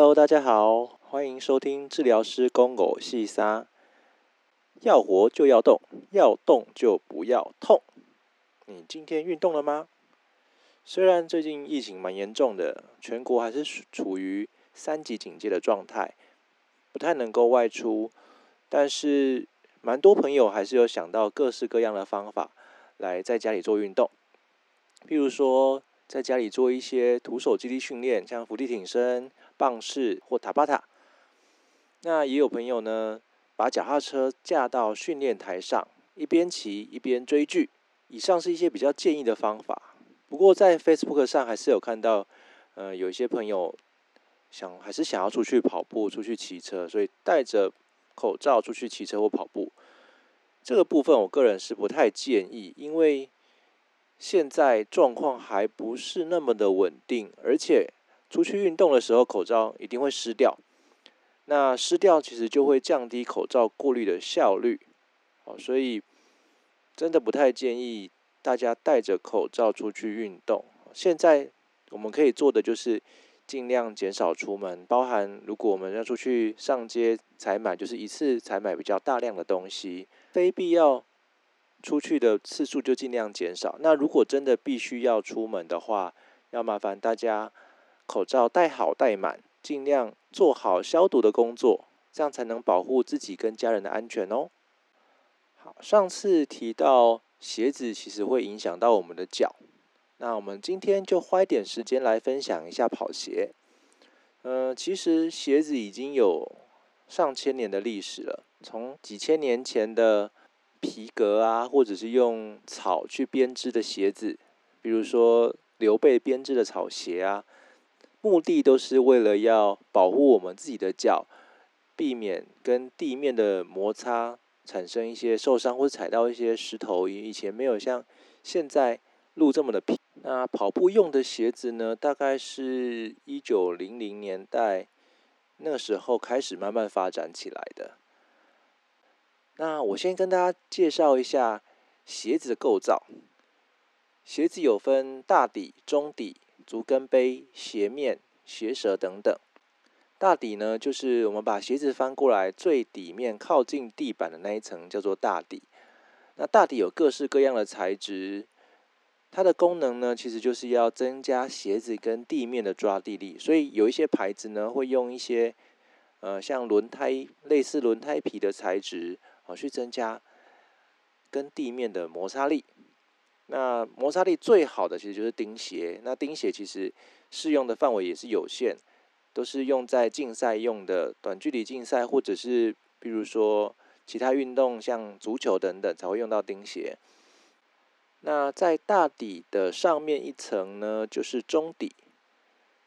Hello，大家好，欢迎收听治疗师公狗细沙。要活就要动，要动就不要痛。你今天运动了吗？虽然最近疫情蛮严重的，全国还是处于三级警戒的状态，不太能够外出，但是蛮多朋友还是有想到各式各样的方法来在家里做运动，譬如说。在家里做一些徒手肌力训练，像伏地挺身、棒式或塔巴塔。那也有朋友呢，把脚踏车架到训练台上，一边骑一边追剧。以上是一些比较建议的方法。不过在 Facebook 上还是有看到，呃，有一些朋友想还是想要出去跑步、出去骑车，所以戴着口罩出去骑车或跑步。这个部分我个人是不太建议，因为。现在状况还不是那么的稳定，而且出去运动的时候口罩一定会湿掉。那湿掉其实就会降低口罩过滤的效率，哦，所以真的不太建议大家戴着口罩出去运动。现在我们可以做的就是尽量减少出门，包含如果我们要出去上街采买，就是一次采买比较大量的东西，非必要。出去的次数就尽量减少。那如果真的必须要出门的话，要麻烦大家口罩戴好戴满，尽量做好消毒的工作，这样才能保护自己跟家人的安全哦。好，上次提到鞋子其实会影响到我们的脚，那我们今天就花一点时间来分享一下跑鞋。嗯，其实鞋子已经有上千年的历史了，从几千年前的。皮革啊，或者是用草去编织的鞋子，比如说刘备编织的草鞋啊，目的都是为了要保护我们自己的脚，避免跟地面的摩擦产生一些受伤或踩到一些石头。以前没有像现在路这么的平。那跑步用的鞋子呢，大概是一九零零年代那时候开始慢慢发展起来的。那我先跟大家介绍一下鞋子的构造。鞋子有分大底、中底、足跟杯、鞋面、鞋舌等等。大底呢，就是我们把鞋子翻过来，最底面靠近地板的那一层叫做大底。那大底有各式各样的材质，它的功能呢，其实就是要增加鞋子跟地面的抓地力。所以有一些牌子呢，会用一些呃像轮胎类似轮胎皮的材质啊。去增加跟地面的摩擦力。那摩擦力最好的其实就是钉鞋。那钉鞋其实适用的范围也是有限，都是用在竞赛用的短距离竞赛，或者是比如说其他运动像足球等等才会用到钉鞋。那在大底的上面一层呢，就是中底。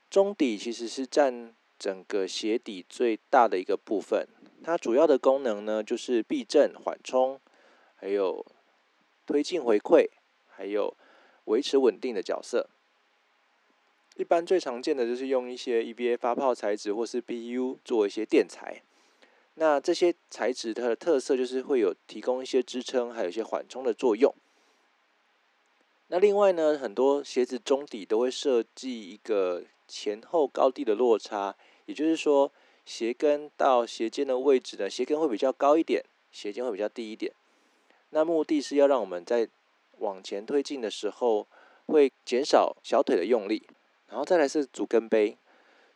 中底其实是占整个鞋底最大的一个部分。它主要的功能呢，就是避震、缓冲，还有推进回馈，还有维持稳定的角色。一般最常见的就是用一些 EVA 发泡材质或是 BU 做一些垫材。那这些材质它的特色就是会有提供一些支撑，还有一些缓冲的作用。那另外呢，很多鞋子中底都会设计一个前后高低的落差，也就是说。鞋跟到鞋尖的位置呢，鞋跟会比较高一点，鞋尖会比较低一点。那目的是要让我们在往前推进的时候，会减少小腿的用力。然后再来是足跟杯，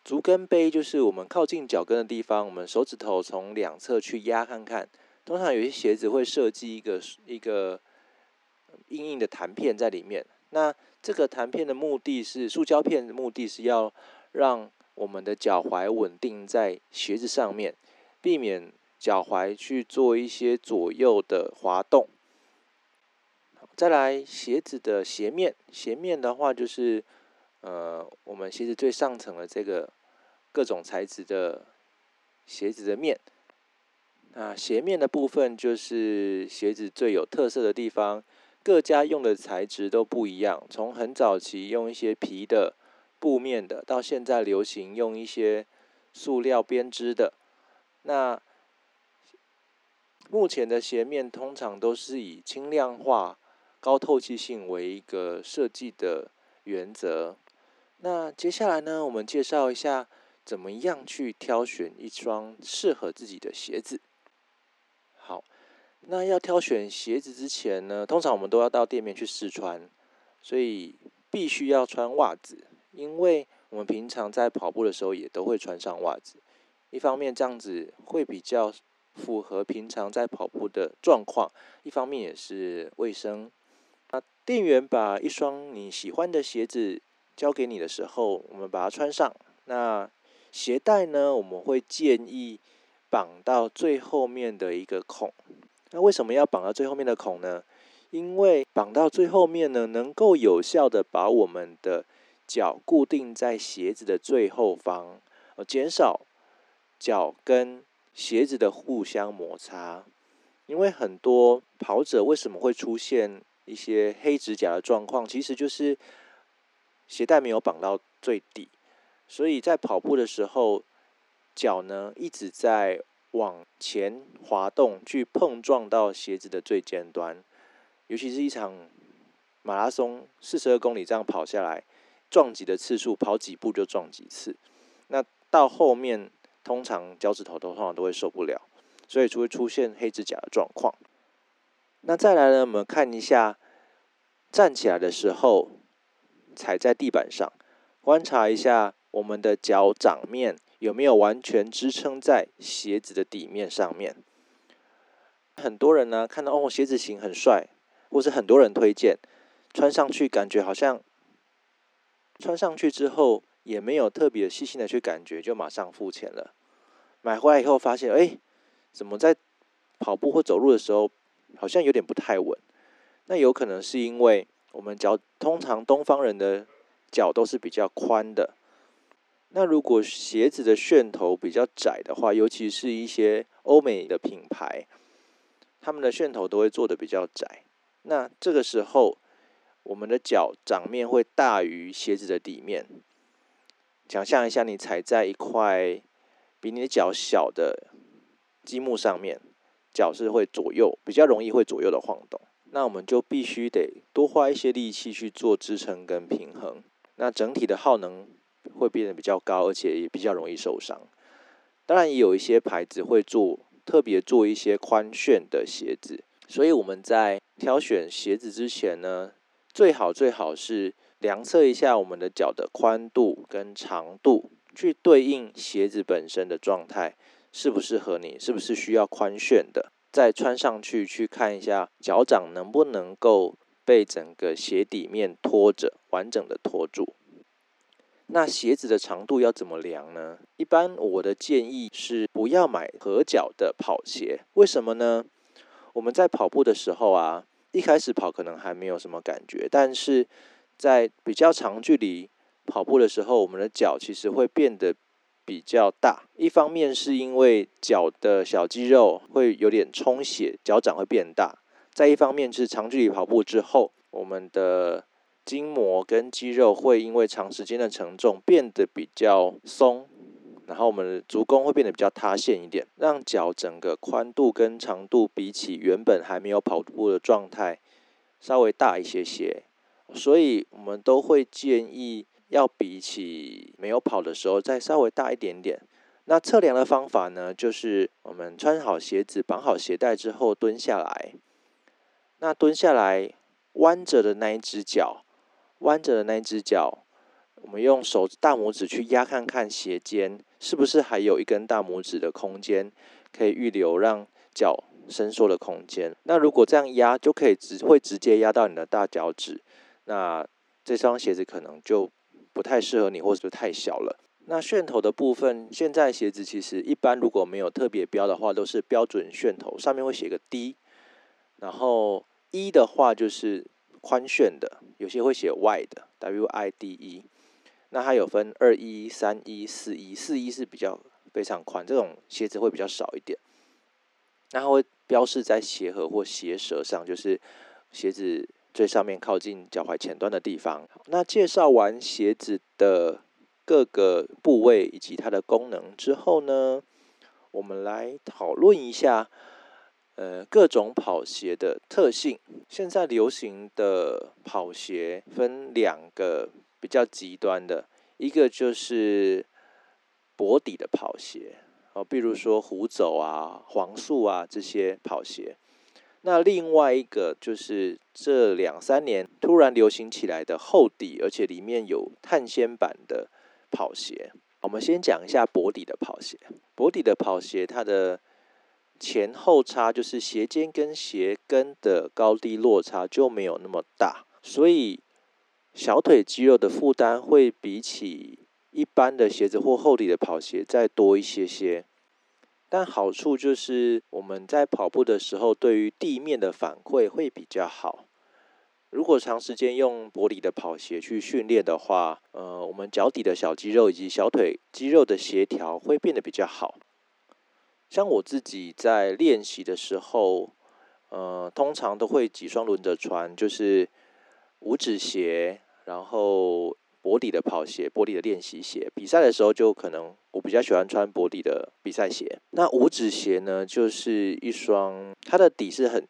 足跟杯就是我们靠近脚跟的地方，我们手指头从两侧去压看看。通常有些鞋子会设计一个一个硬硬的弹片在里面。那这个弹片的目的是塑胶片的目的是要让我们的脚踝稳定在鞋子上面，避免脚踝去做一些左右的滑动。再来，鞋子的鞋面，鞋面的话就是，呃，我们鞋子最上层的这个各种材质的鞋子的面。那鞋面的部分就是鞋子最有特色的地方，各家用的材质都不一样，从很早期用一些皮的。布面的，到现在流行用一些塑料编织的。那目前的鞋面通常都是以轻量化、高透气性为一个设计的原则。那接下来呢，我们介绍一下怎么样去挑选一双适合自己的鞋子。好，那要挑选鞋子之前呢，通常我们都要到店面去试穿，所以必须要穿袜子，因为我们平常在跑步的时候也都会穿上袜子。一方面这样子会比较符合平常在跑步的状况，一方面也是卫生。那店员把一双你喜欢的鞋子交给你的时候，我们把它穿上。那鞋带呢，我们会建议绑到最后面的一个孔。那为什么要绑到最后面的孔呢？因为绑到最后面呢，能够有效的把我们的脚固定在鞋子的最后方，呃，减少脚跟鞋子的互相摩擦。因为很多跑者为什么会出现一些黑指甲的状况，其实就是鞋带没有绑到最底。所以在跑步的时候，脚呢一直在往前滑动，去碰撞到鞋子的最尖端。尤其是一场马拉松四十二公里这样跑下来，撞击的次数跑几步就撞几次。那到后面通常脚趾头都通常都会受不了，所以就会出现黑指甲的状况。那再来呢，我们看一下站起来的时候踩在地板上，观察一下。我们的脚掌面有没有完全支撑在鞋子的底面上面？很多人呢看到哦鞋子型很帅，或是很多人推荐穿上去，感觉好像穿上去之后也没有特别细心的去感觉，就马上付钱了。买回来以后发现，哎，怎么在跑步或走路的时候好像有点不太稳？那有可能是因为我们脚通常东方人的脚都是比较宽的。那如果鞋子的楦头比较窄的话，尤其是一些欧美的品牌，他们的楦头都会做的比较窄。那这个时候，我们的脚掌面会大于鞋子的底面。想象一下，你踩在一块比你的脚小的积木上面，脚是会左右比较容易会左右的晃动。那我们就必须得多花一些力气去做支撑跟平衡。那整体的耗能。会变得比较高，而且也比较容易受伤。当然，也有一些牌子会做特别做一些宽楦的鞋子。所以我们在挑选鞋子之前呢，最好最好是量测一下我们的脚的宽度跟长度，去对应鞋子本身的状态，适不适合你，是不是需要宽楦的，再穿上去去看一下脚掌能不能够被整个鞋底面拖着，完整的拖住。那鞋子的长度要怎么量呢？一般我的建议是不要买合脚的跑鞋。为什么呢？我们在跑步的时候啊，一开始跑可能还没有什么感觉，但是在比较长距离跑步的时候，我们的脚其实会变得比较大。一方面是因为脚的小肌肉会有点充血，脚掌会变大；再一方面是长距离跑步之后，我们的筋膜跟肌肉会因为长时间的承重变得比较松，然后我们的足弓会变得比较塌陷一点，让脚整个宽度跟长度比起原本还没有跑步的状态稍微大一些些，所以我们都会建议要比起没有跑的时候再稍微大一点点。那测量的方法呢，就是我们穿好鞋子、绑好鞋带之后蹲下来，那蹲下来弯着的那一只脚。弯着的那一只脚，我们用手大拇指去压看看鞋尖是不是还有一根大拇指的空间，可以预留让脚伸缩的空间。那如果这样压，就可以直会直接压到你的大脚趾，那这双鞋子可能就不太适合你，或者是太小了。那楦头的部分，现在鞋子其实一般如果没有特别标的话，都是标准楦头，上面会写个 D，然后一的话就是。宽楦的，有些会写 wide 的，W I D E。那它有分二一、三一、四一，四一是比较非常宽，这种鞋子会比较少一点。那它会标示在鞋盒或鞋舌上，就是鞋子最上面靠近脚踝前端的地方。那介绍完鞋子的各个部位以及它的功能之后呢，我们来讨论一下。呃，各种跑鞋的特性。现在流行的跑鞋分两个比较极端的，一个就是薄底的跑鞋，哦，比如说虎走啊、黄素啊这些跑鞋。那另外一个就是这两三年突然流行起来的厚底，而且里面有碳纤板的跑鞋。我们先讲一下薄底的跑鞋。薄底的跑鞋，它的前后差就是鞋尖跟鞋跟的高低落差就没有那么大，所以小腿肌肉的负担会比起一般的鞋子或厚底的跑鞋再多一些些。但好处就是我们在跑步的时候，对于地面的反馈会比较好。如果长时间用薄底的跑鞋去训练的话，呃，我们脚底的小肌肉以及小腿肌肉的协调会变得比较好。像我自己在练习的时候，呃，通常都会几双轮着穿，就是五指鞋，然后。薄底的跑鞋，薄底的练习鞋。比赛的时候就可能我比较喜欢穿薄底的比赛鞋。那五指鞋呢，就是一双，它的底是很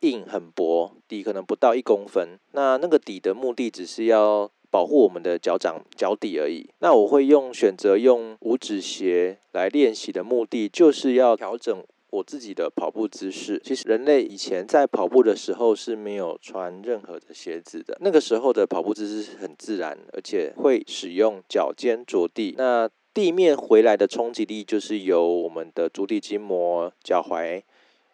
硬很薄，底可能不到一公分。那那个底的目的只是要保护我们的脚掌脚底而已。那我会用选择用五指鞋来练习的目的，就是要调整。我自己的跑步姿势，其实人类以前在跑步的时候是没有穿任何的鞋子的。那个时候的跑步姿势是很自然，而且会使用脚尖着地。那地面回来的冲击力就是由我们的足底筋膜、脚踝。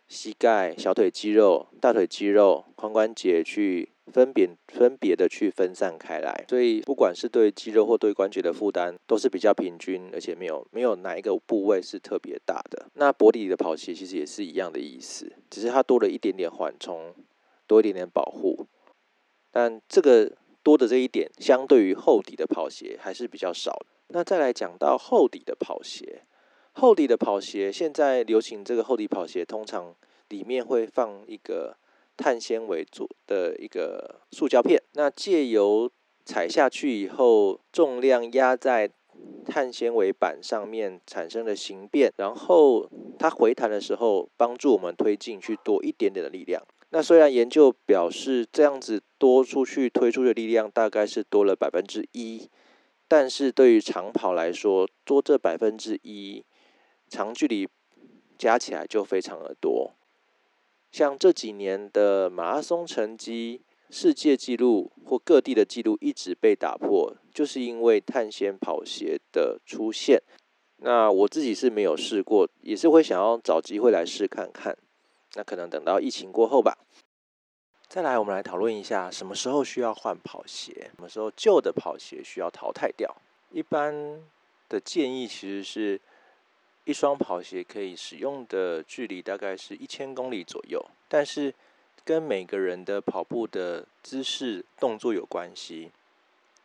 膝盖、小腿肌肉、大腿肌肉、髋关节去分别分别的去分散开来，所以不管是对肌肉或对关节的负担都是比较平均，而且没有没有哪一个部位是特别大的。那薄底的跑鞋其实也是一样的意思，只是它多了一点点缓冲，多一点点保护。但这个多的这一点，相对于厚底的跑鞋还是比较少。那再来讲到厚底的跑鞋。厚底的跑鞋，现在流行这个厚底跑鞋，通常里面会放一个碳纤维做的一个塑胶片。那借由踩下去以后，重量压在碳纤维板上面产生的形变，然后它回弹的时候，帮助我们推进去多一点点的力量。那虽然研究表示这样子多出去推出的力量大概是多了百分之一，但是对于长跑来说，多这百分之一。长距离加起来就非常的多，像这几年的马拉松成绩、世界纪录或各地的纪录一直被打破，就是因为碳纤跑鞋的出现。那我自己是没有试过，也是会想要找机会来试看看。那可能等到疫情过后吧。再来，我们来讨论一下什么时候需要换跑鞋，什么时候旧的跑鞋需要淘汰掉。一般的建议其实是。一双跑鞋可以使用的距离大概是一千公里左右，但是跟每个人的跑步的姿势动作有关系。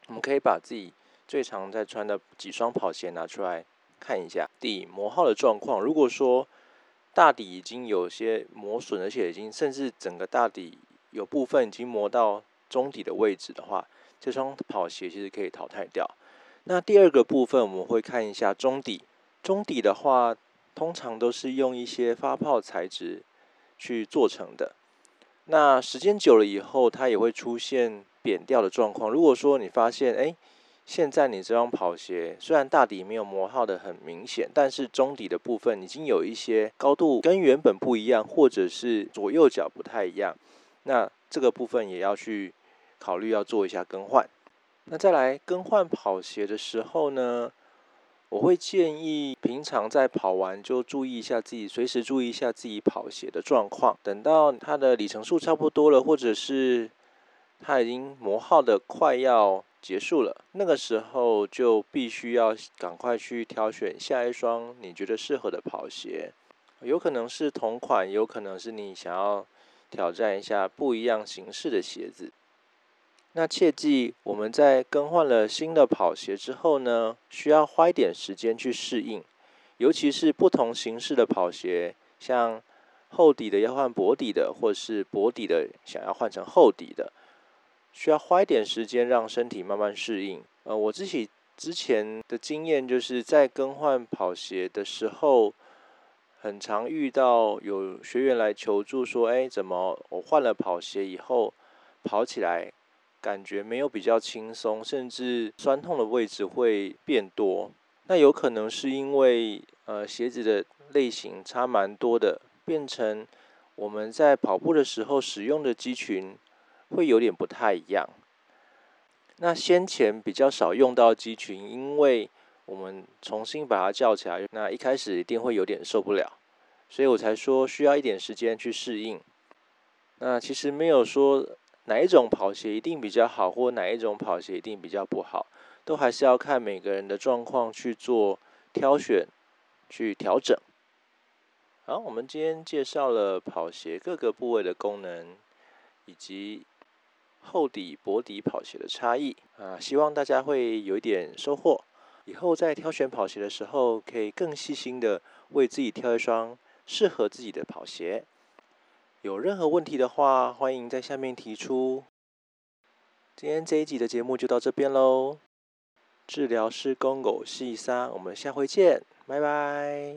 我们可以把自己最常在穿的几双跑鞋拿出来看一下底磨耗的状况。如果说大底已经有些磨损，而且已经甚至整个大底有部分已经磨到中底的位置的话，这双跑鞋其实可以淘汰掉。那第二个部分我们会看一下中底。中底的话，通常都是用一些发泡材质去做成的。那时间久了以后，它也会出现扁掉的状况。如果说你发现，哎，现在你这双跑鞋虽然大底没有磨耗的很明显，但是中底的部分已经有一些高度跟原本不一样，或者是左右脚不太一样，那这个部分也要去考虑要做一下更换。那再来更换跑鞋的时候呢？我会建议平常在跑完就注意一下自己，随时注意一下自己跑鞋的状况。等到它的里程数差不多了，或者是它已经磨耗的快要结束了，那个时候就必须要赶快去挑选下一双你觉得适合的跑鞋。有可能是同款，有可能是你想要挑战一下不一样形式的鞋子。那切记，我们在更换了新的跑鞋之后呢，需要花一点时间去适应，尤其是不同形式的跑鞋，像厚底的要换薄底的，或是薄底的想要换成厚底的，需要花一点时间让身体慢慢适应。呃，我自己之前的经验就是在更换跑鞋的时候，很常遇到有学员来求助说：“哎，怎么我换了跑鞋以后跑起来？”感觉没有比较轻松，甚至酸痛的位置会变多。那有可能是因为呃鞋子的类型差蛮多的，变成我们在跑步的时候使用的肌群会有点不太一样。那先前比较少用到肌群，因为我们重新把它叫起来，那一开始一定会有点受不了，所以我才说需要一点时间去适应。那其实没有说哪一种跑鞋一定比较好，或哪一种跑鞋一定比较不好，都还是要看每个人的状况去做挑选、去调整。好，我们今天介绍了跑鞋各个部位的功能，以及。厚底、薄底跑鞋的差异啊，希望大家会有一点收获。以后在挑选跑鞋的时候，可以更细心的为自己挑一双适合自己的跑鞋。有任何问题的话，欢迎在下面提出。今天这一集的节目就到这边喽。治疗师公狗细沙，我们下回见，拜拜。